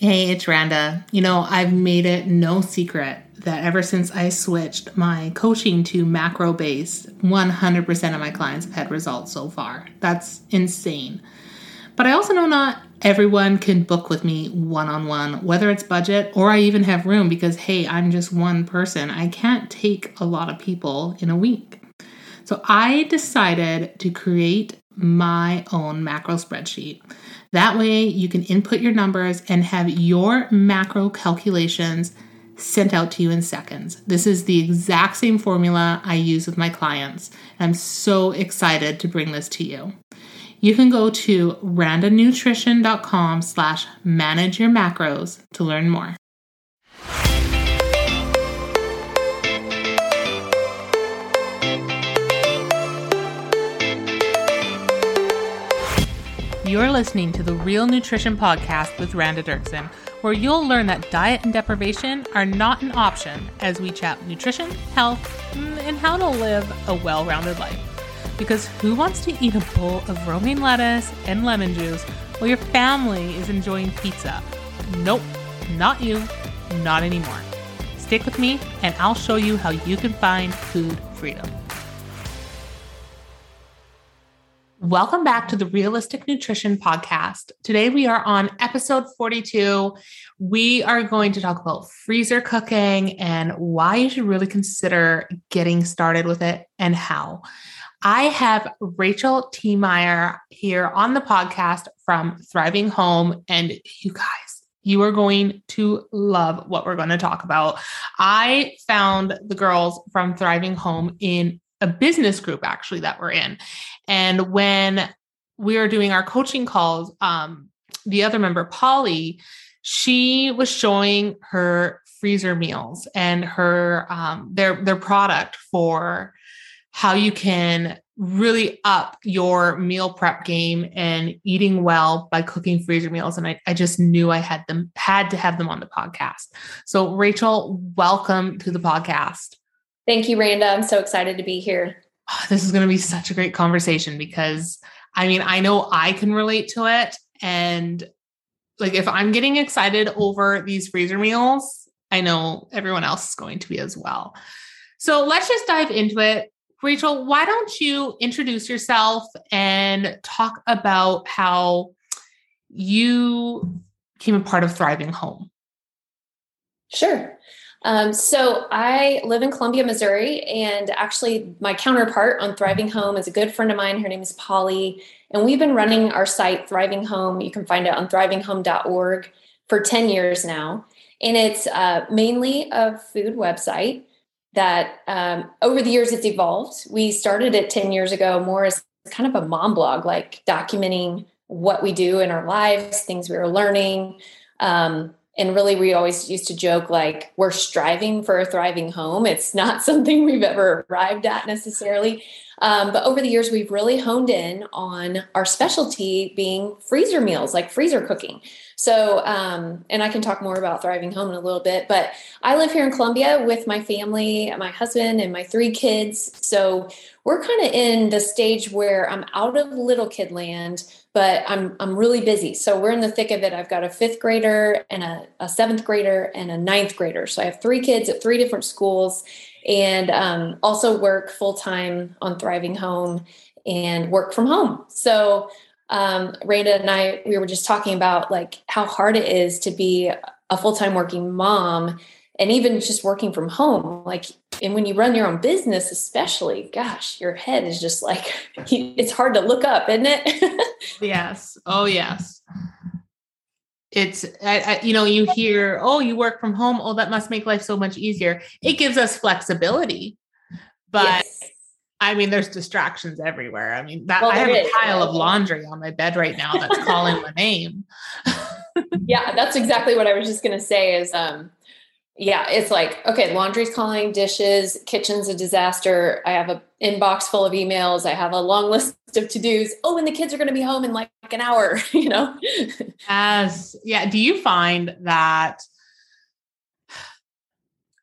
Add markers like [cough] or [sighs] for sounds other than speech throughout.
Hey, it's Randa. You know, I've made it no secret that ever since I switched my coaching to macro based, 100% of my clients have had results so far. That's insane. But I also know not everyone can book with me one on one, whether it's budget or I even have room because, hey, I'm just one person. I can't take a lot of people in a week. So I decided to create my own macro spreadsheet. That way, you can input your numbers and have your macro calculations sent out to you in seconds. This is the exact same formula I use with my clients. I'm so excited to bring this to you. You can go to randanutrition.com slash manage your macros to learn more. You're listening to the Real Nutrition Podcast with Randa Derkson, where you'll learn that diet and deprivation are not an option as we chat nutrition, health, mm, and how to live a well rounded life. Because who wants to eat a bowl of romaine lettuce and lemon juice while your family is enjoying pizza? Nope, not you, not anymore. Stick with me, and I'll show you how you can find food freedom. Welcome back to the Realistic Nutrition Podcast. Today we are on episode 42. We are going to talk about freezer cooking and why you should really consider getting started with it and how. I have Rachel Tiemeyer here on the podcast from Thriving Home. And you guys, you are going to love what we're going to talk about. I found the girls from Thriving Home in a business group actually that we're in. And when we were doing our coaching calls, um, the other member, Polly, she was showing her freezer meals and her um, their their product for how you can really up your meal prep game and eating well by cooking freezer meals. And I, I just knew I had them had to have them on the podcast. So Rachel, welcome to the podcast. Thank you, Randa. I'm so excited to be here. Oh, this is going to be such a great conversation because I mean, I know I can relate to it. And like, if I'm getting excited over these freezer meals, I know everyone else is going to be as well. So let's just dive into it. Rachel, why don't you introduce yourself and talk about how you became a part of Thriving Home? Sure. Um, so I live in Columbia, Missouri, and actually my counterpart on Thriving Home is a good friend of mine. Her name is Polly, and we've been running our site Thriving Home. You can find it on thrivinghome.org for 10 years now. And it's uh, mainly a food website that um, over the years it's evolved. We started it 10 years ago more as kind of a mom blog, like documenting what we do in our lives, things we are learning. Um, and really we always used to joke like we're striving for a thriving home. It's not [laughs] something we've ever arrived at necessarily. Um, but over the years we've really honed in on our specialty being freezer meals like freezer cooking. So um, and i can talk more about thriving home in a little bit but i live here in columbia with my family my husband and my three kids. So we're kind of in the stage where i'm out of little kid land but I'm I'm really busy. So we're in the thick of it. I've got a fifth grader and a, a seventh grader and a ninth grader. So I have three kids at three different schools, and um, also work full time on Thriving Home and work from home. So um, Randa and I we were just talking about like how hard it is to be a full time working mom and even just working from home like and when you run your own business especially gosh your head is just like [laughs] it's hard to look up isn't it [laughs] yes oh yes it's I, I, you know you hear oh you work from home oh that must make life so much easier it gives us flexibility but yes. I mean, there's distractions everywhere. I mean, that well, I have is. a pile of laundry on my bed right now that's calling my [laughs] name. yeah, that's exactly what I was just gonna say. Is um, yeah, it's like, okay, laundry's calling, dishes, kitchen's a disaster. I have an inbox full of emails. I have a long [laughs] list of to-dos. Oh, and the kids are going to be home in like an hour, [laughs] you know? As, yeah. Do you find that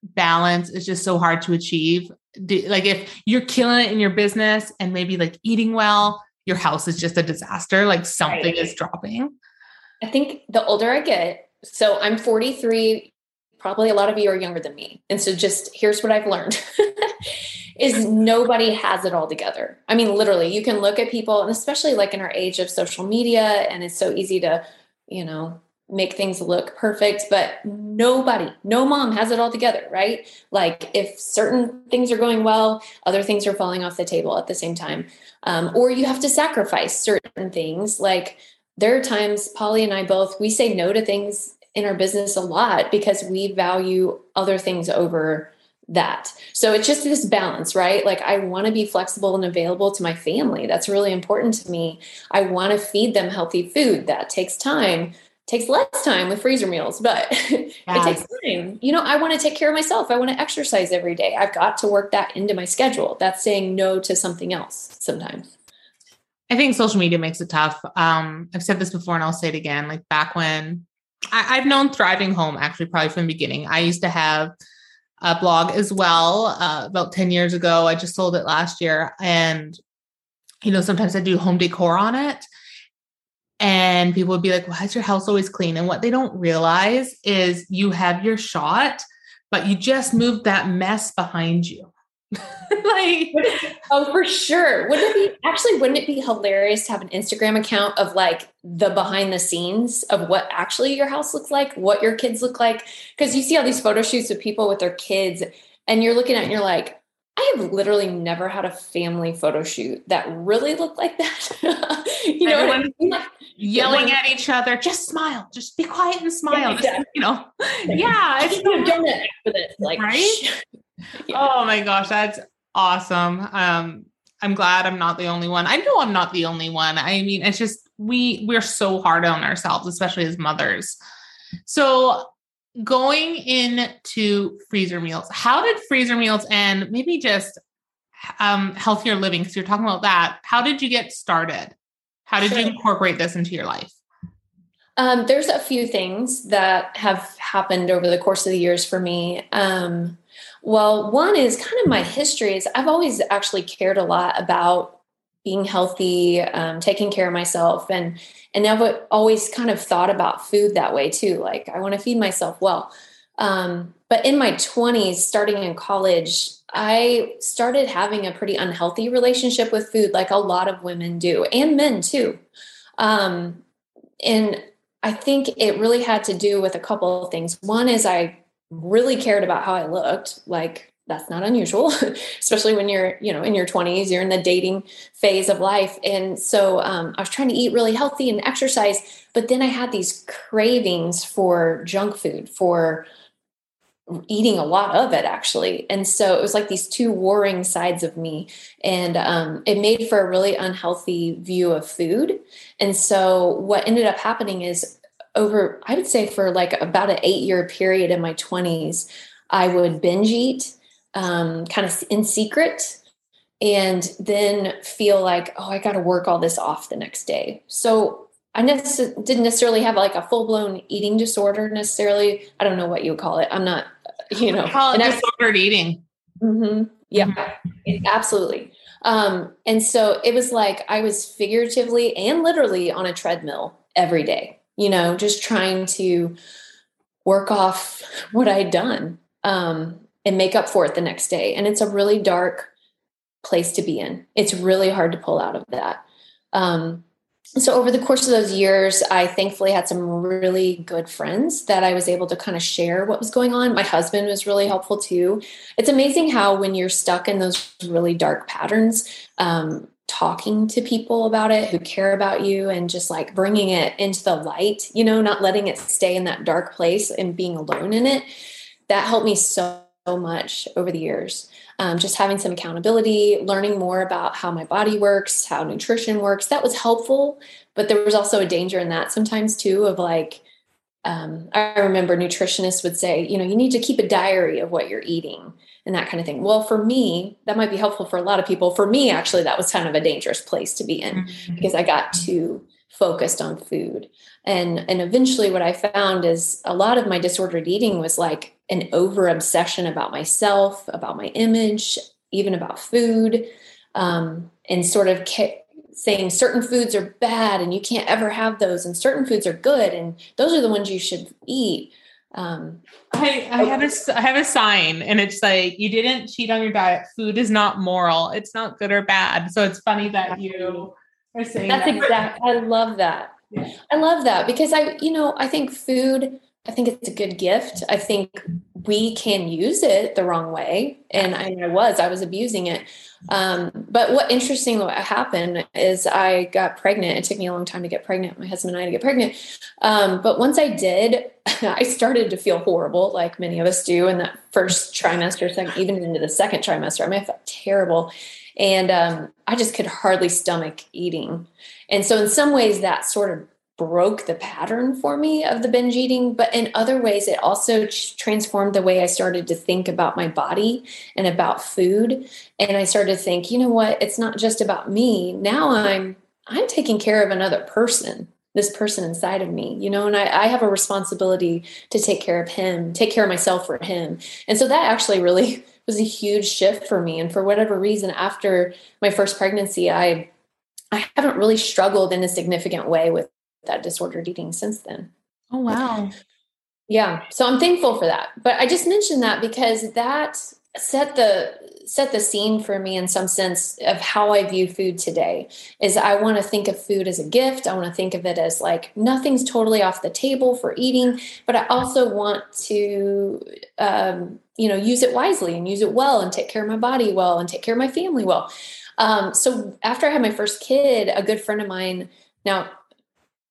balance is just so hard to achieve? Do, like if you're killing it in your business and maybe like eating well, your house is just a disaster, like something right. is dropping. I think the older I get, So I'm 43. Probably a lot of you are younger than me. And so just here's what I've learned [laughs] is nobody has it all together. I mean, literally, you can look at people, and especially like in our age of social media, and it's so easy to, you know, make things look perfect, but nobody, no mom has it all together, right? Like if certain things are going well, other things are falling off the table at the same time. Um, or you have to sacrifice certain things. Like there are times Polly and I both, we say no to things in our business a lot because we value other things over that. So it's just this balance, right? Like I want to be flexible and available to my family. That's really important to me. I want to feed them healthy food. That takes time takes less time with freezer meals, but [laughs] it takes time. You know, I want to take care of myself. I want to exercise every day. I've got to work that into my schedule. That's saying no to something else sometimes. I think social media makes it tough. Um, I've said this before and I'll say it again. Like back when I, have known Thriving Home actually probably from the beginning. I used to have a blog as well uh, about 10 years ago. I just sold it last year. And, you know, sometimes I do home decor on it and people would be like, why is your house always clean? And what they don't realize is you have your shot, but you just moved that mess behind you. [laughs] like, oh, for sure. Wouldn't it be actually, wouldn't it be hilarious to have an Instagram account of like the behind the scenes of what actually your house looks like, what your kids look like? Because you see all these photo shoots of people with their kids, and you're looking at and you're like, I have literally never had a family photo shoot that really looked like that. [laughs] you know, I mean? yelling at each other, just smile, just be quiet and smile. Yeah, exactly. just, you know, yeah, I should have done that after this, like right. [laughs] [laughs] yeah. Oh my gosh, that's awesome. Um, I'm glad I'm not the only one. I know I'm not the only one. I mean, it's just we we're so hard on ourselves, especially as mothers. So going into freezer meals, how did freezer meals and maybe just um, healthier living, because you're talking about that, how did you get started? How did sure. you incorporate this into your life? Um, there's a few things that have happened over the course of the years for me. Um, well, one is kind of my history is I've always actually cared a lot about being healthy, um, taking care of myself, and and I've always kind of thought about food that way too. Like I want to feed myself well. Um, but in my 20s, starting in college, I started having a pretty unhealthy relationship with food, like a lot of women do, and men too. Um, and I think it really had to do with a couple of things. One is I really cared about how I looked, like that's not unusual, [laughs] especially when you're, you know, in your 20s, you're in the dating phase of life. And so um, I was trying to eat really healthy and exercise, but then I had these cravings for junk food, for eating a lot of it actually. And so it was like these two warring sides of me. And um, it made for a really unhealthy view of food. And so what ended up happening is over i would say for like about an eight year period in my 20s i would binge eat um, kind of in secret and then feel like oh i got to work all this off the next day so I didn't necessarily have like a full blown eating disorder necessarily. I don't know what you would call it. I'm not you know, call it disordered eating. Mm-hmm. Yeah, mm-hmm. absolutely. Um, and so it was like I was figuratively and literally on a treadmill every day, you know, just trying to work off what I'd done um, and make up for it the next day. And it's a really dark place to be in. It's really hard to pull out of that. Um, so over the course of those years i thankfully had some really good friends that i was able to kind of share what was going on my husband was really helpful too it's amazing how when you're stuck in those really dark patterns um, talking to people about it who care about you and just like bringing it into the light you know not letting it stay in that dark place and being alone in it that helped me so much over the years um, just having some accountability, learning more about how my body works, how nutrition works. That was helpful, but there was also a danger in that sometimes too of like, um, I remember nutritionists would say, you know, you need to keep a diary of what you're eating and that kind of thing. Well, for me, that might be helpful for a lot of people. For me, actually, that was kind of a dangerous place to be in mm-hmm. because I got too focused on food. And and eventually what I found is a lot of my disordered eating was like an over obsession about myself, about my image, even about food, um, and sort of ca- saying certain foods are bad and you can't ever have those and certain foods are good and those are the ones you should eat um, I, I have a I have a sign and it's like you didn't cheat on your diet. Food is not moral. It's not good or bad. So it's funny that you are saying that's that. exact. I love that. Yeah. I love that because I, you know, I think food. I think it's a good gift. I think we can use it the wrong way, and I, was. I was abusing it. Um, but what interesting what happened is I got pregnant. It took me a long time to get pregnant. My husband and I to get pregnant. Um, but once I did, [laughs] I started to feel horrible, like many of us do in that first trimester, second, even into the second trimester. I mean, I felt terrible. And um, I just could hardly stomach eating. And so, in some ways, that sort of broke the pattern for me of the binge eating but in other ways it also transformed the way i started to think about my body and about food. And i started to think you know what? It's not just about me. Now i'm i'm taking care of another person this person inside of me you know and I, I have a responsibility to take care of him take care of myself for him. And so that actually really [laughs] was a huge shift for me. And for whatever reason after my first pregnancy i I haven't really struggled in a significant way with that disordered eating since then. Oh, wow. Yeah. So I'm thankful for that. But I just mentioned that because that set the set the scene for me in some sense of how I view food today is I want to think of food as a gift. I want to think of it as like nothing's totally off the table for eating, but I also want to um, you know use it wisely and use it well and take care of my body well and take care of my family well. Um, so after I had my first kid, a good friend of mine now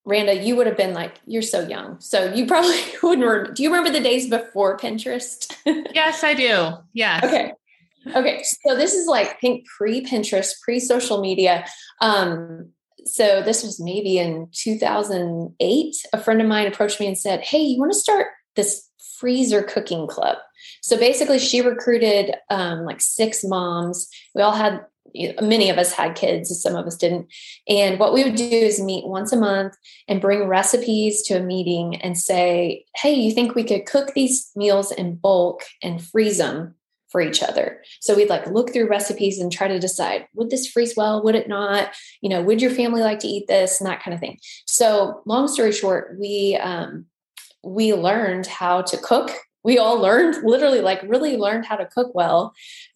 Randa, you would have been like, you're so young. So you probably [laughs] wouldn't remember. Do you remember the days before Pinterest? [laughs] yes, I do. Yes. Okay. Okay. So this is like, I think pre Pinterest, pre social media. Um, so this was maybe in 2008. A friend of mine approached me and said, Hey, you want to start this freezer cooking club? So basically, she recruited um, like six moms. We all had many of us had kids, some of us didn't. And what we would do is meet once a month and bring recipes to a meeting and say, hey, you think we could cook these meals in bulk and freeze them for each other? So we'd like look through recipes and try to decide would this freeze well? Would it not? You know, would your family like to eat this? And that kind of thing. So, long story short, we, um, we learned how to cook we all learned literally like really learned how to cook well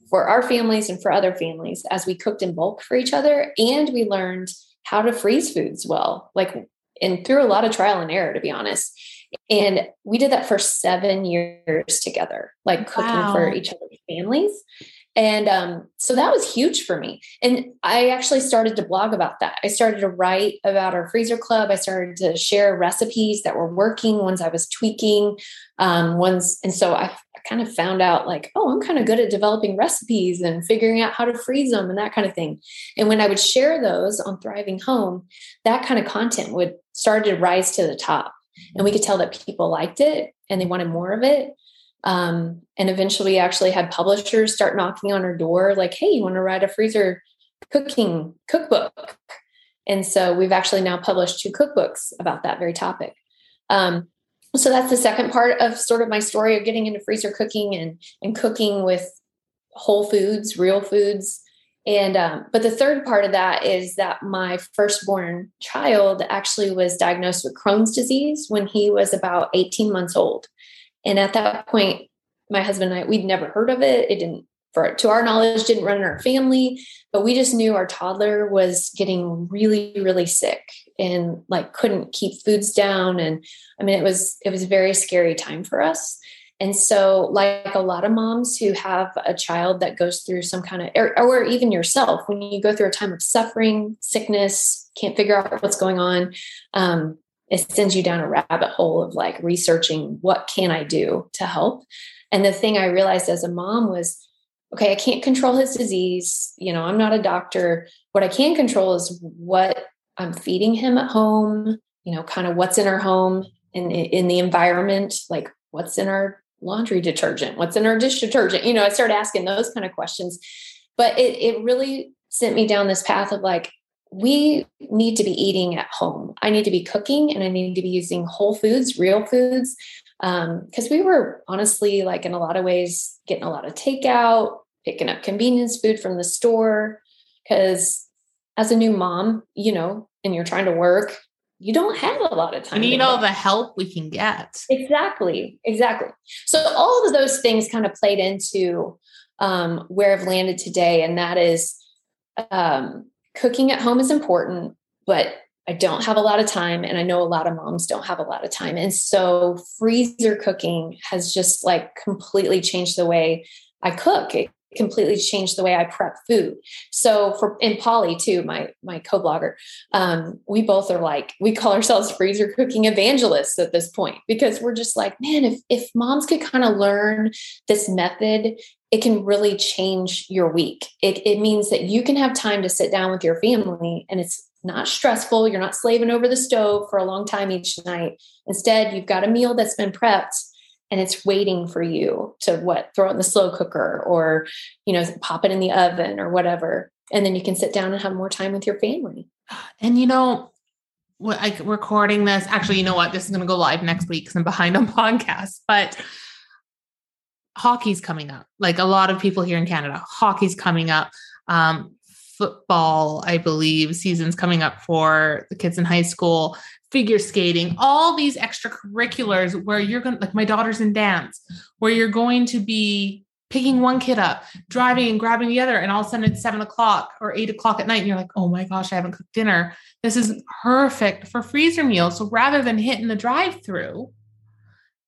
for our families and for other families as we cooked in bulk for each other. And we learned how to freeze foods well, like, and through a lot of trial and error, to be honest. And we did that for seven years together, like cooking wow. for each other's families. And um, so that was huge for me. And I actually started to blog about that. I started to write about our freezer club. I started to share recipes that were working, ones I was tweaking, um, ones. And so I, I kind of found out like, oh, I'm kind of good at developing recipes and figuring out how to freeze them and that kind of thing. And when I would share those on Thriving Home, that kind of content would start to rise to the top. And we could tell that people liked it and they wanted more of it. Um, and eventually we actually had publishers start knocking on our door, like, hey, you want to write a freezer cooking cookbook? And so we've actually now published two cookbooks about that very topic. Um, so that's the second part of sort of my story of getting into freezer cooking and and cooking with whole foods, real foods. And um, but the third part of that is that my firstborn child actually was diagnosed with Crohn's disease when he was about 18 months old. And at that point, my husband and I, we'd never heard of it. It didn't, for to our knowledge, didn't run in our family, but we just knew our toddler was getting really, really sick and like couldn't keep foods down. And I mean, it was it was a very scary time for us. And so, like a lot of moms who have a child that goes through some kind of, or, or, even yourself, when you go through a time of suffering, sickness, can't figure out what's going on, um, it sends you down a rabbit hole of like researching what can I do to help. And the thing I realized as a mom was, okay, I can't control his disease. You know, I'm not a doctor. What I can control is what I'm feeding him at home, you know, kind of what's in our home and in the environment, like what's in our laundry detergent, what's in our dish detergent. You know, I started asking those kind of questions. But it it really sent me down this path of like, we need to be eating at home. I need to be cooking and I need to be using whole foods, real foods. Because um, we were honestly, like in a lot of ways, getting a lot of takeout, picking up convenience food from the store. Because as a new mom, you know, and you're trying to work, you don't have a lot of time. We need all the help we can get. Exactly. Exactly. So all of those things kind of played into um, where I've landed today. And that is um, cooking at home is important, but I don't have a lot of time. And I know a lot of moms don't have a lot of time. And so freezer cooking has just like completely changed the way I cook. It completely changed the way I prep food. So for in Polly too, my my co-blogger, um, we both are like we call ourselves freezer cooking evangelists at this point because we're just like, man, if if moms could kind of learn this method, it can really change your week. It, it means that you can have time to sit down with your family and it's not stressful. You're not slaving over the stove for a long time each night. Instead, you've got a meal that's been prepped and it's waiting for you to what throw it in the slow cooker or you know pop it in the oven or whatever. And then you can sit down and have more time with your family. [sighs] And you know like recording this actually you know what? This is going to go live next week because i'm behind on [laughs] podcasts but hockey's coming up. Like a lot of people here in canada hockey's coming up. Um, football i believe season's coming up for the kids in high school figure skating, all these extracurriculars where you're going to, like my daughter's in dance, where you're going to be picking one kid up, driving and grabbing the other, and all of a sudden it's seven o'clock or eight o'clock at night, and you're like, oh my gosh, I haven't cooked dinner. This is perfect for freezer meals. So rather than hitting the drive through,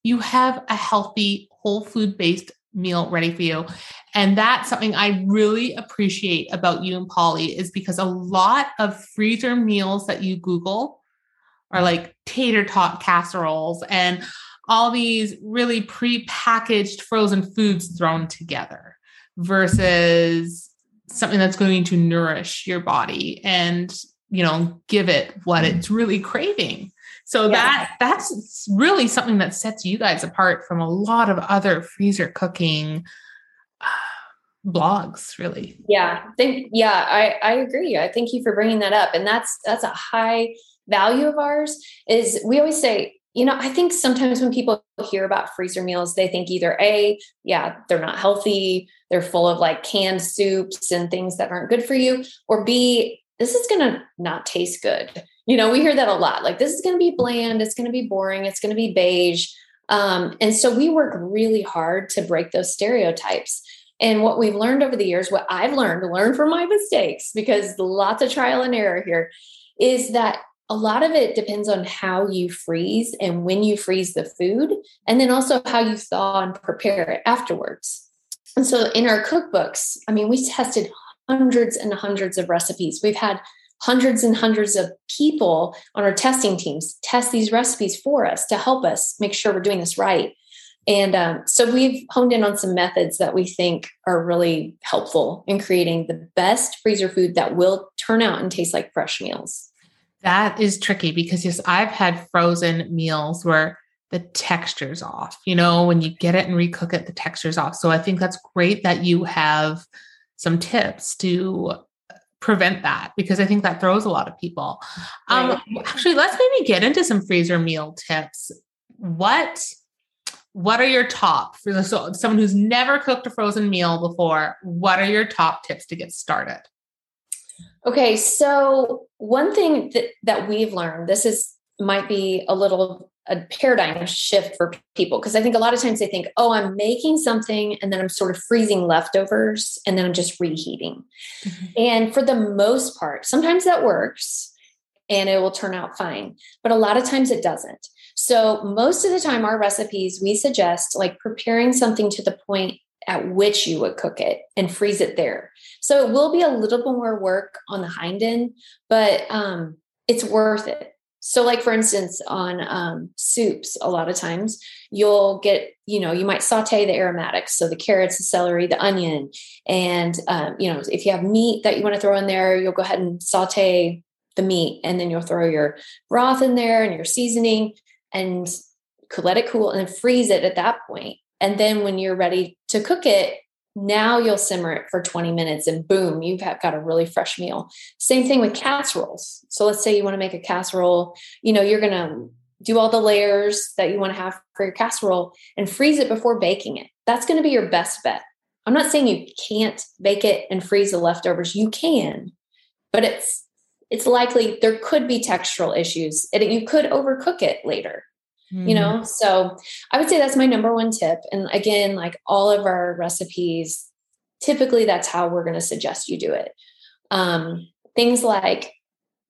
you have a healthy, whole food based meal ready for you. And that's something I really appreciate about you and Polly is because a lot of freezer meals that you Google are like tater tot casseroles and all these really pre-packaged frozen foods thrown together versus something that's going to nourish your body and you know give it what it's really craving. So yeah. that that's really something that sets you guys apart from a lot of other freezer cooking uh, blogs really. Yeah. Think yeah i i agree. I thank you for bringing that up. And that's that's a high value of ours is we always say, you know, I think sometimes when people hear about freezer meals, they think either A, yeah, they're not healthy, they're full of like canned soups and things that aren't good for you, or B, this is going to not taste good. You know, we hear that a lot. Like, this is going to be bland, it's going to be boring, it's going to be beige. Um, and so we work really hard to break those stereotypes. And what we've learned over the years, what I've learned, learn from my mistakes, because lots of trial and error here, is that a lot of it depends on how you freeze and when you freeze the food, and then also how you thaw and prepare it afterwards. And so in our cookbooks, I mean, we tested hundreds and hundreds of recipes. We've had hundreds and hundreds of people on our testing teams test these recipes for us to help us make sure we're doing this right. And um, so we've honed in on some methods that we think are really helpful in creating the best freezer food that will turn out and taste like fresh meals. That is tricky because yes, I've had frozen meals where the texture's off. You know, when you get it and recook it, the texture's off. So I think that's great that you have some tips to prevent that because I think that throws a lot of people. Um, actually, let's maybe get into some freezer meal tips. What what are your top for so someone who's never cooked a frozen meal before? What are your top tips to get started? Okay, so one thing that, that we've learned, this is might be a little a paradigm shift for people because I think a lot of times they think, oh, I'm making something and then I'm sort of freezing leftovers and then I'm just reheating. Mm-hmm. And for the most part, sometimes that works and it will turn out fine, but a lot of times it doesn't. So, most of the time, our recipes, we suggest like preparing something to the point at which you would cook it and freeze it there. So it will be a little bit more work on the hind end, but um, it's worth it. So, like for instance, on um, soups, a lot of times you'll get, you know, you might saute the aromatics, so the carrots, the celery, the onion, and um, you know, if you have meat that you want to throw in there, you'll go ahead and saute the meat, and then you'll throw your broth in there and your seasoning, and let it cool and then freeze it at that point. And then when you're ready to cook it, now you'll simmer it for 20 minutes and boom, you've got a really fresh meal. Same thing with casseroles. So let's say you want to make a casserole, you know, you're going to do all the layers that you want to have for your casserole and freeze it before baking it. That's going to be your best bet. I'm not saying you can't bake it and freeze the leftovers. You can, but it's it's likely there could be textural issues. and you could overcook it later. Mm. You know, so I would say that's my number one tip. And again, like all of our recipes, typically that's how we're going to suggest you do it. Um, things like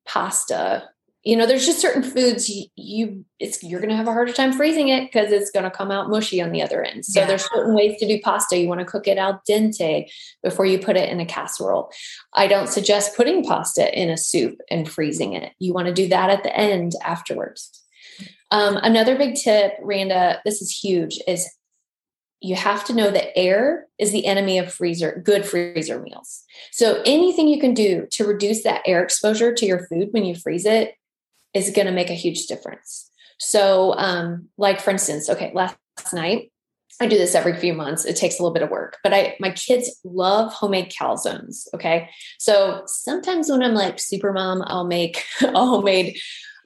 pasta, you know there's just certain foods you, you it's you're going to have a harder time freezing it because it's going to come out mushy on the other end so yeah. there's certain ways to do pasta you want to cook it al dente before you put it in a casserole i don't suggest putting pasta in a soup and freezing it you want to do that at the end afterwards um, another big tip randa this is huge is you have to know that air is the enemy of freezer good freezer meals so anything you can do to reduce that air exposure to your food when you freeze it is going to make a huge difference. So, um, like for instance, okay, last night I do this every few months. It takes a little bit of work, but I my kids love homemade calzones. Okay, so sometimes when I'm like super mom, I'll make a [laughs] homemade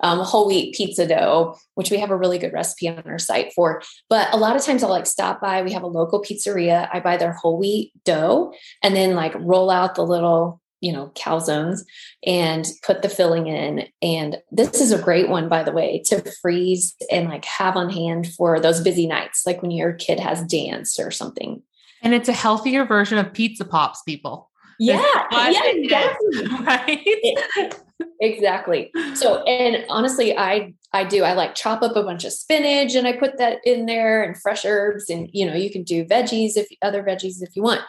um, whole wheat pizza dough, which we have a really good recipe on our site for. But a lot of times I'll like stop by. We have a local pizzeria. I buy their whole wheat dough and then like roll out the little you know, calzones and put the filling in. And this is a great one, by the way, to freeze and like have on hand for those busy nights, like when your kid has dance or something. And it's a healthier version of pizza pops, people. Yeah, yeah, exactly. [laughs] right? Exactly. So, and honestly, I I do. I like chop up a bunch of spinach and I put that in there and fresh herbs, and you know, you can do veggies if other veggies if you want.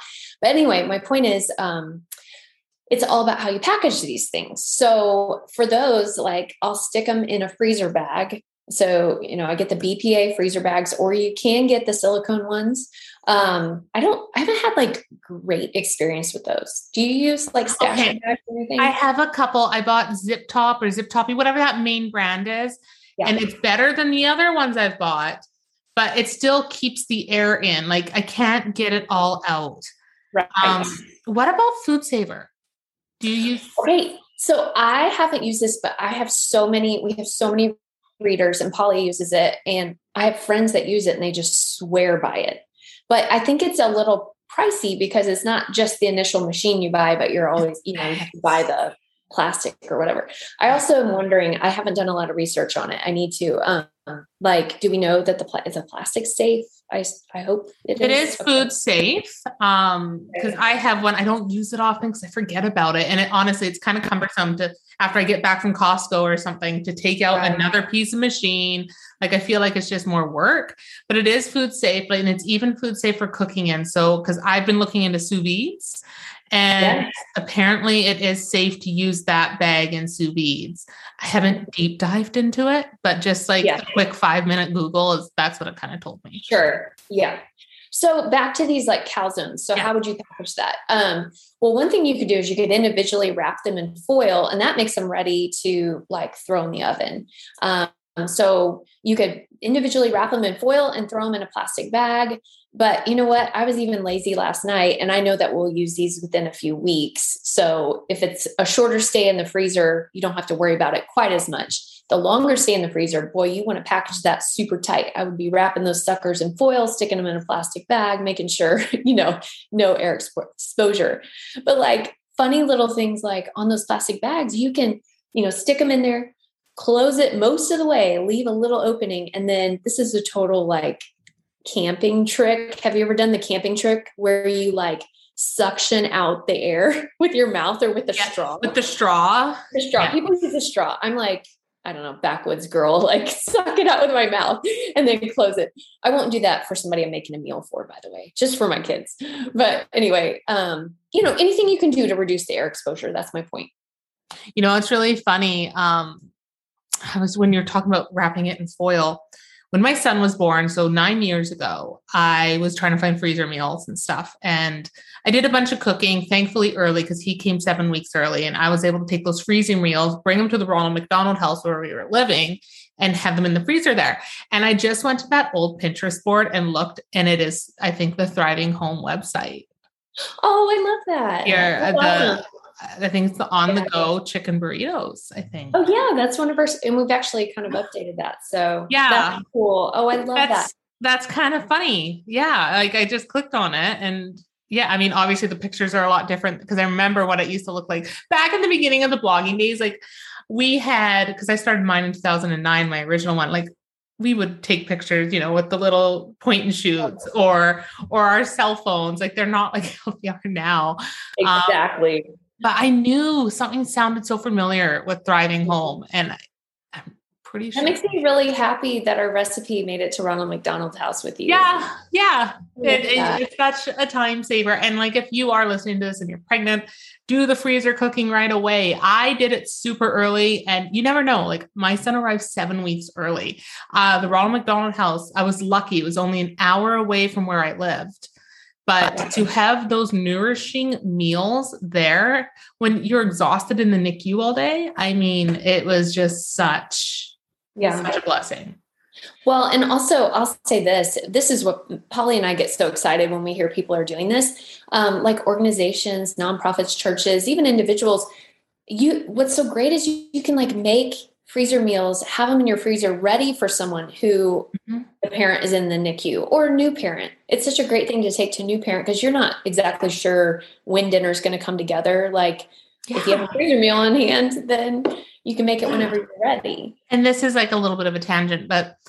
But anyway, my point is, um, it's all about how you package these things. So for those, like I'll stick them in a freezer bag. So, you know, I get the BPA freezer bags, or you can get the silicone ones. Um, I don't, I haven't had like great experience with those. Do you use like stash okay. bags or anything? I have a couple. I bought Zip Top or Zip Toppy, whatever that main brand is. Yeah. And it's better than the other ones I've bought, but it still keeps the air in. Like I can't get it all out. Right. Um, what about Food Saver? Do you use? Okay, so I haven't used this, but I have so many. We have so many readers, and Polly uses it, and I have friends that use it, and they just swear by it. But I think it's a little pricey because it's not just the initial machine you buy, but you're always, you know, you have to buy the plastic or whatever. I also am wondering. I haven't done a lot of research on it. I need to. Um, like, do we know that the pla- is a plastic safe? I, I hope it, it is, is food safe. Um, because I have one, I don't use it often because I forget about it. And it honestly, it's kind of cumbersome to after I get back from Costco or something to take out right. another piece of machine. Like I feel like it's just more work, but it is food safe, and it's even food safe for cooking in. So because I've been looking into sous vides and yes. apparently it is safe to use that bag in sous vides. I haven't deep dived into it, but just like yeah. a quick five minute Google is that's what it kind of told me. Sure. Yeah. So back to these like calzones. So yeah. how would you package that? Um, well, one thing you could do is you could individually wrap them in foil, and that makes them ready to like throw in the oven. Um, Um, so you could individually wrap them in foil and throw them in a plastic bag. But you know what? I was even lazy last night, and I know that we'll use these within a few weeks. So if it's a shorter stay in the freezer, you don't have to worry about it quite as much. The longer stay in the freezer, boy, you want to package that super tight. I would be wrapping those suckers in foil, sticking them in a plastic bag, making sure, [laughs] you know, no air exposure. But like funny little things like on those plastic bags, you can, you know, stick them in there, close it most of the way, leave a little opening. And then this is a total like camping trick. Have you ever done the camping trick where you like suction out the air [laughs] with your mouth or with the yeah, straw? With the straw. The straw. Yeah. People use a straw. I'm like, I don't know, backwoods girl, [laughs] like suck it out with my mouth [laughs] and then close it. I won't do that for somebody I'm making a meal for, by the way, just for my kids. But anyway, um, you know, anything you can do to reduce the air exposure. That's my point. You know, it's really funny. Um, I was when you're talking about wrapping it in foil when my son was born, so nine years ago, I was trying to find freezer meals and stuff. And I did a bunch of cooking, thankfully early, because he came seven weeks early. And I was able to take those freezing meals, bring them to the Ronald McDonald house where we were living, and have them in the freezer there. And I just went to that old Pinterest board and looked, and it is, I think, the Thriving Home website. Oh, I love that. Yeah, the I think it's the on the go chicken burritos. I think. Oh yeah, that's one of our, and we've actually kind of [sighs] updated that. So yeah, that's cool. Oh, I love that's, that. That's kind of funny. Yeah, like I just clicked on it, and yeah, I mean, obviously the pictures are a lot different because I remember what it used to look like back in the beginning of the blogging days. Like we had, because I started mine in 2009, my original one, like we would take pictures, you know, with the little point and shoots or or our cell phones. Like they're not like [laughs] how they are now. Um, exactly. Um, but I knew something sounded so familiar with Thriving Home, and I'm pretty sure that makes me really happy that our recipe made it to Ronald McDonald House with you. Yeah, yeah, it, it, it's such a time saver. And like, if you are listening to this and you're pregnant, do the freezer cooking right away. I did it super early, and you never know. Like, my son arrived seven weeks early. Uh, the Ronald McDonald House, I was lucky; it was only an hour away from where I lived. But to have those nourishing meals there when you're exhausted in the NICU all day, I mean, it was just such, yeah, such a blessing. Well, and also I'll say this this is what Polly and I get so excited when we hear people are doing this. Um, like organizations, nonprofits, churches, even individuals. You what's so great is you, you can like make freezer meals, have them in your freezer ready for someone who mm-hmm. the parent is in the NICU or new parent. It's such a great thing to take to a new parent because you're not exactly sure when dinner is going to come together. Like yeah. if you have a freezer meal on hand, then you can make it whenever you're ready. And this is like a little bit of a tangent, but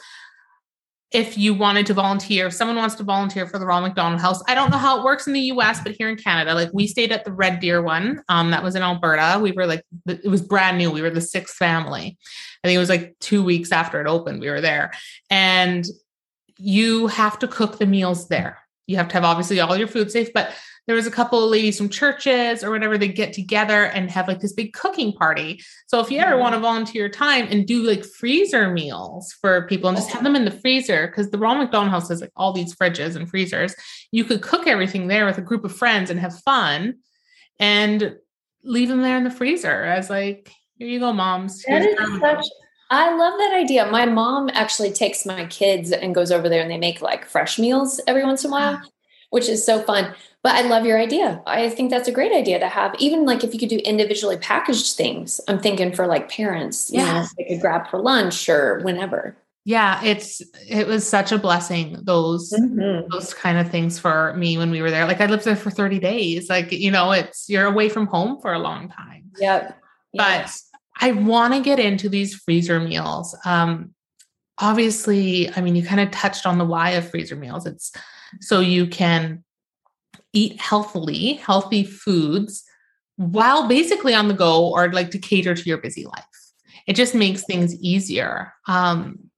if you wanted to volunteer, if someone wants to volunteer for the Ronald McDonald House, I don't know how it works in the US, but here in Canada, like we stayed at the Red Deer one. Um, that was in Alberta. We were like, it was brand new. We were the sixth family. I think it was like two weeks after it opened, we were there. And you have to cook the meals there. You have to have obviously all your food safe, but there was a couple of ladies from churches or whatever they get together and have like this big cooking party so if you ever want to volunteer your time and do like freezer meals for people and just have them in the freezer because the ronald mcdonald house has like all these fridges and freezers you could cook everything there with a group of friends and have fun and leave them there in the freezer as like here you go moms that is such I love that idea. My mom actually takes my kids and goes over there and they make like fresh meals every once in a while, ah. which is so fun. But I love your idea. I think that's a great idea to have. Even like if you could do individually packaged things, I'm thinking for like parents, you yeah. know, they could grab for lunch or whenever. Yeah, it's it was such a blessing those mm-hmm. those kind of things for me when we were there. Like I lived there for 30 days. Like, you know, it's you're away from home for a long time. Yep. But I want to get into these freezer meals. Um obviously, I mean, you kind of touched on the why of freezer meals. It's so you can eat healthily, healthy foods while basically on the go or like to cater to your busy life. It just makes things easier. Um,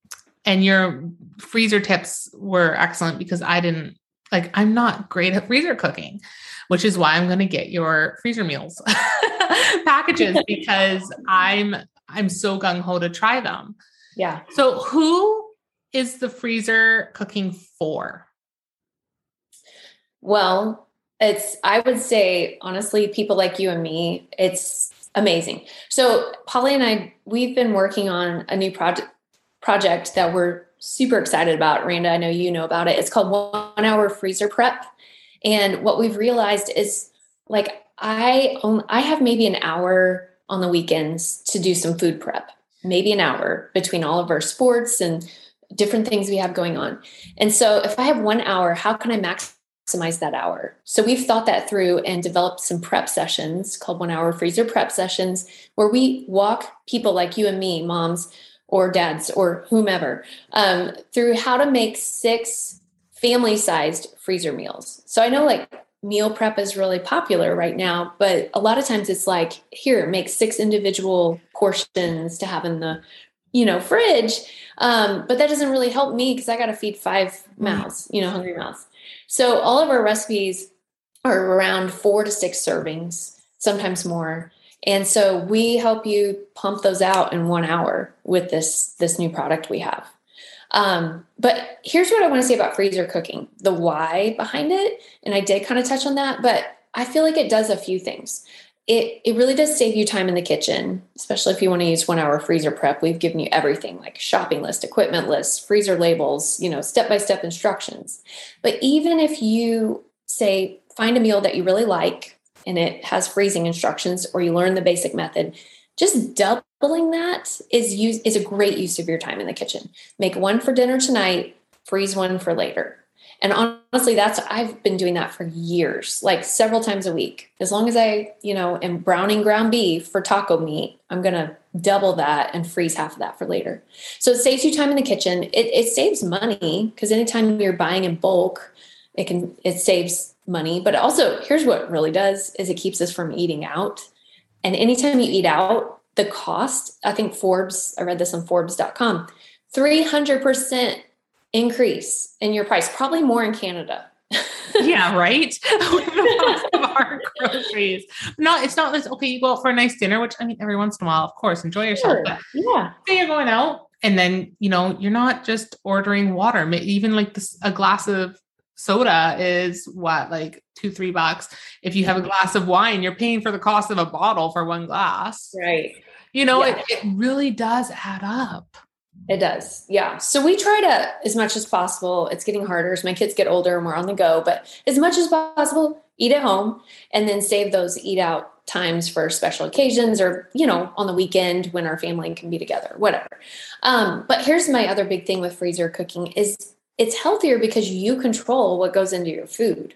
and your freezer tips were excellent because I didn't like, I'm not great at freezer cooking, which is why I'm going to get your freezer meals [laughs] packages [laughs] because I'm, I'm so gung ho to try them. Yeah. So who is the freezer cooking for? Well, it's, I would say, honestly, people like you and me, it's amazing. So, Polly and I, we've been working on a new project project that we're super excited about. Randa, I know you know about it. It's called One Hour Freezer Prep. And what we've realized is like I own, I have maybe an hour on the weekends to do some food prep, maybe an hour between all of our sports and different things we have going on. And so if I have one hour, how can I max maximize that hour. So we've thought that through and developed some prep sessions called one hour freezer prep sessions where we walk people like you and me, moms or dads or whomever, um, through how to make six family sized freezer meals. So I know like meal prep is really popular right now, but a lot of times it's like, here, make six individual portions to have in the you know fridge um, but that doesn't really help me because i got to feed five mouths you know hungry mouths so all of our recipes are around four to six servings, sometimes more. And so we help you pump those out in one hour with this this new product we have. Um, but here's what I want to say about freezer cooking: the why behind it, and I did kind of touch on that, but I feel like it does a few things. It it really does save you time in the kitchen, especially if you want to use one hour freezer prep. We've given you everything like shopping list, equipment lists, freezer labels, you know, step by step instructions. But even if you say find a meal that you really like and it has freezing instructions, or you learn the basic method, just doubling that is use is a great use of your time in the kitchen. Make one for dinner tonight, freeze one for later. And honestly, that's I've been doing that for years, like several times a week. As long as I, you know, am browning ground beef for taco meat, I'm gonna double that and freeze half of that for later. So it saves you time in the kitchen. It, it saves money because anytime you're buying in bulk, it can it saves money. But also, here's what really does: is it keeps us from eating out. And anytime you eat out, the cost. I think Forbes. I read this on Forbes.com. Three hundred percent increase in your price, probably more in Canada. yeah, right. [laughs] [laughs] of our groceries. No, it's not this. Okay, you go out for a nice dinner, which I mean, every once in a while, of course, enjoy yourself. Sure. But Yeah. say you're going out, and then you know you're not just ordering water. Even like this, a glass of soda is what like two, three bucks. If you have a glass of wine, you're paying for the cost of a bottle for one glass. Right. You know, Yeah. it, it really does add up. It does. Yeah. So we try to, as much as possible, it's getting harder as my kids get older and we're on the go, but as much as possible, eat at home and then save those eat out times for special occasions or, you know, on the weekend when our family can be together, whatever. Um, but here's my other big thing with freezer cooking is it's healthier because you control what goes into your food.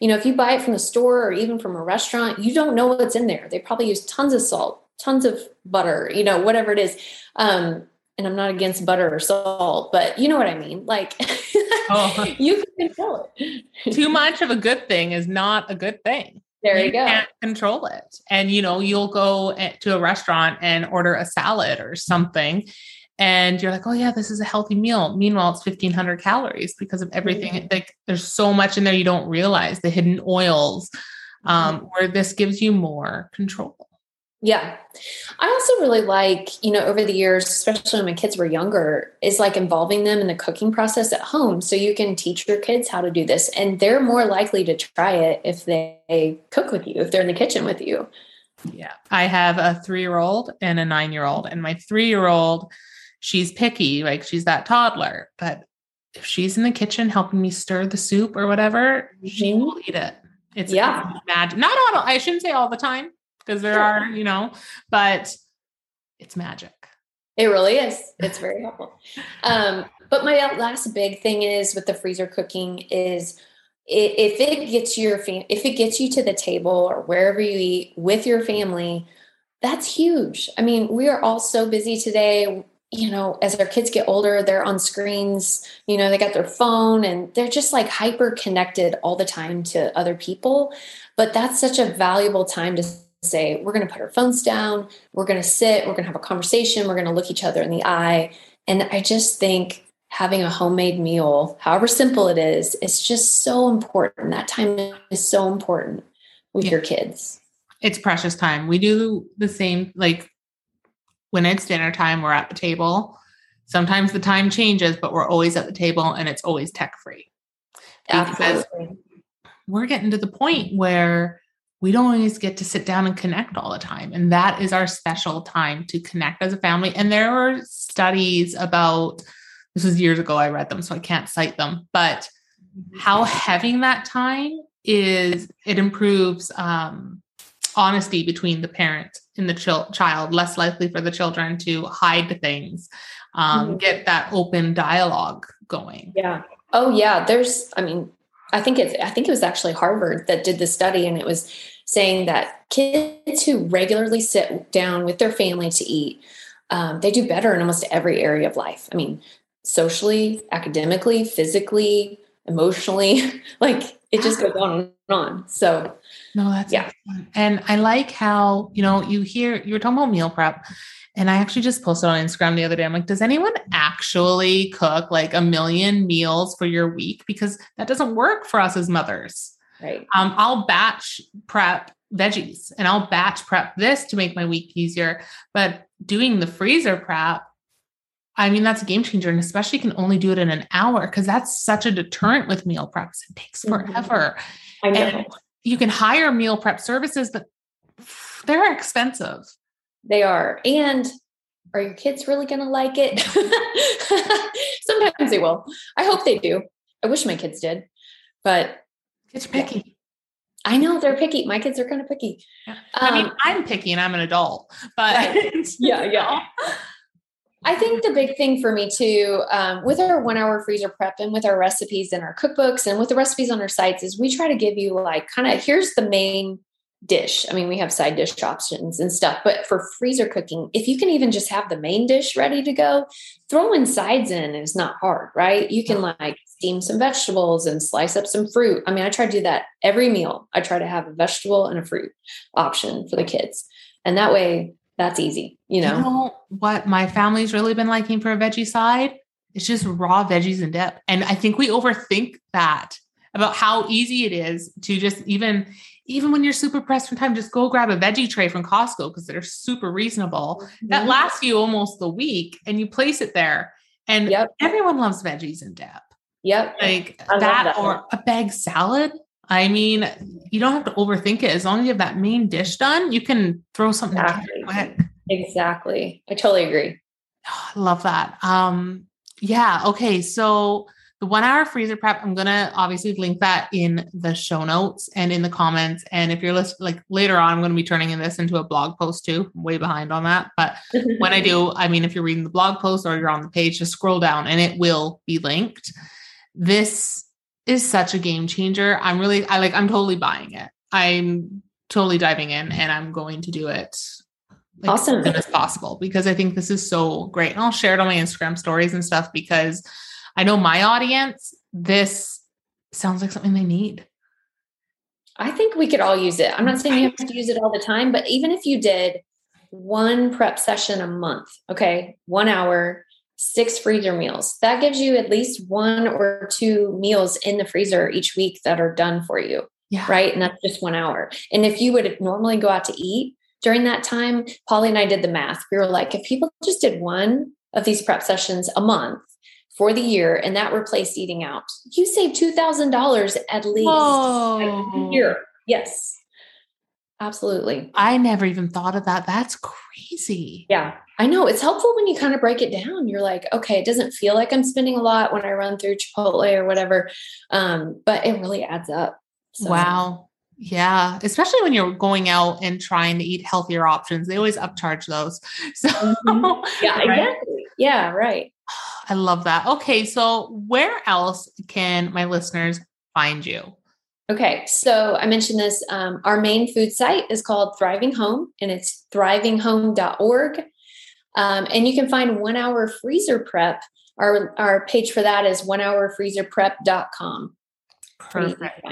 You know, if you buy it from the store or even from a restaurant, you don't know what's in there. They probably use tons of salt, tons of butter, you know, whatever it is. Um, and I'm not against butter or salt, but you know what I mean. Like Oh. [laughs] you can control it. Too much of a good thing is not a good thing. There you, go. can't control it. And you know, you'll go to a restaurant and order a salad or something, and you're like, "Oh yeah, this is a healthy meal." Meanwhile, it's 1500 calories because of everything. Mhm. Like there's so much in there you don't realize the hidden oils. Um, Mm-hmm. where this gives you more control. Yeah. I also really like, you know, over the years, especially when my kids were younger, is like involving them in the cooking process at home. So you can teach your kids how to do this. And they're more likely to try it if they cook with you, if they're in the kitchen with you. Yeah. I have a three year old and a nine year old, and my three year old, she's picky, like she's that toddler. But if she's in the kitchen helping me stir the soup or whatever, she Mhm. will eat it. It's Yeah. magic. Not all, I shouldn't say all the time because there are, you know, but it's magic. It really is. It's very [laughs] helpful. Um, but my last big thing is with the freezer cooking is if it gets your fam- if it gets you to the table or wherever you eat with your family, that's huge. I mean, we are all so busy today. You know, as our kids get older, they're on screens. You know, they got their phone and they're just like hyper connected all the time to other people. But that's such a valuable time to say, we're going to put our phones down we're going to sit, we're going to have a conversation, we're going to look each other in the eye. And I just think having a homemade meal, however simple it is, it's just so important. That time is so important with Yeah. your kids. It's precious time. We do the same, like when it's dinner time, we're at the table. Sometimes the time changes, but we're always at the table and it's always tech free. Absolutely. we're getting to the point where we don't always get to sit down and connect all the time. And that is our special time to connect as a family. And there were studies about this was years ago, I read them, so I can't cite them, but how having that time is it improves um, honesty between the parent and the chil- child, less likely for the children to hide things, um, Mhm. get that open dialogue going. Yeah. Oh yeah. There's, I mean, I think it's, I think it was actually Harvard that did the study and it was saying that kids who regularly sit down with their family to eat, um, they do better in almost every area of life. I mean, socially, academically, physically, emotionally, [laughs] like it just goes on and on. So No, that's Yeah. excellent. And I like how, you know, you hear you were talking about meal prep. And I actually just posted on Instagram the other day. I'm like, does anyone actually cook like a million meals for your week? Because that doesn't work for us as mothers. Right. Um, I'll batch prep veggies and I'll batch prep this to make my week easier. But doing the freezer prep, I mean, that's a game changer. And especially can only do it in an hour because that's such a deterrent with meal preps. It takes Mhm. forever I know. and you can hire meal prep services, but they're expensive. They are. And are your kids really going to like it? [laughs] Sometimes they will. I hope they do. I wish my kids did. But It's Yeah. picky. I know they're picky. My kids are kind of picky. I mean, Um, I'm picky and I'm an adult, but Right. [laughs] Yeah, yeah. I think the big thing for me too, um, with our one hour freezer prep and with our recipes and our cookbooks and with the recipes on our sites, is we try to give you like kind of here's the main dish. I mean, we have side dish options and stuff, but for freezer cooking, if you can even just have the main dish ready to go, throwing sides in is not hard, right? You can like steam some vegetables and slice up some fruit. I mean, I try to do that every meal. I try to have a vegetable and a fruit option for the kids. And that way, that's easy, you know? You know what my family's really been liking for a veggie side? It's just raw veggies and dip. And I think we overthink that about how easy it is to just even even when you're super pressed for time, just go grab a veggie tray from Costco because they're super reasonable. Mm-hmm. That lasts you almost the week and you place it there. And yep. everyone loves veggies and dip. Yep. Like that, that, or a bag salad. I mean, you don't have to overthink it. As long as you have that main dish done, you can throw something exactly. quick. Exactly. I totally agree. love that. Um, yeah. Okay. So the one hour freezer prep, I'm going to obviously link that in the show notes and in the comments. And if you're listening, like later on, I'm going to be turning this into a blog post too. I'm way behind on that. But [laughs] when I do, I mean, if you're reading the blog post or you're on the page, just scroll down and it will be linked. This is such a game changer. I'm really, I like, I'm totally buying it. I'm totally diving in and I'm going to do it like, awesome. as soon as possible because I think this is so great. And I'll share it on my Instagram stories and stuff because I know my audience, this sounds like something they need. I think we could all use it. I'm not saying you have to use it all the time, but even if you did one prep session a month, okay, one hour, six freezer meals, that gives you at least one or two meals in the freezer each week that are done for you. Yeah. Right. And that's just one hour. And if you would normally go out to eat during that time, Polly and I did the math. We were like, if people just did one of these prep sessions a month, for the year and that replaced eating out. You save $2,000 at least a year. Yes. Absolutely. I never even thought of that. That's crazy. Yeah. I know it's helpful when you kind of break it down. You're like, okay, it doesn't feel like I'm spending a lot when I run through Chipotle or whatever. Um, but it really adds up. So. Wow. Yeah, especially when you're going out and trying to eat healthier options, they always upcharge those. [laughs] So, mm-hmm. yeah, right? exactly. Yeah, right. I love that. Okay, so where else can my listeners find you? Okay, so I mentioned this. Um, our main food site is called Thriving Home, and it's thrivinghome.org. Um, and you can find one hour freezer prep. Our, our page for that is onehourfreezerprep.com. Perfect.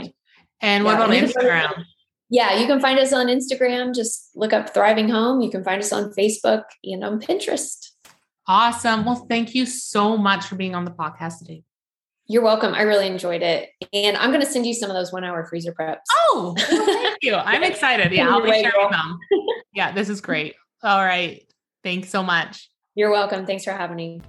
And what yeah, about Instagram? yeah, you can find us on Instagram. Just look up Thriving Home. You can find us on Facebook and on Pinterest. Awesome. Well, thank you so much for being on the podcast today. You're welcome. I really enjoyed it. And I'm going to send you some of those one hour freezer preps. Oh, thank you. I'm [laughs] excited. Yeah, I'll be sharing them. Yeah, this is great. All right. Thanks so much. You're welcome. Thanks for having me.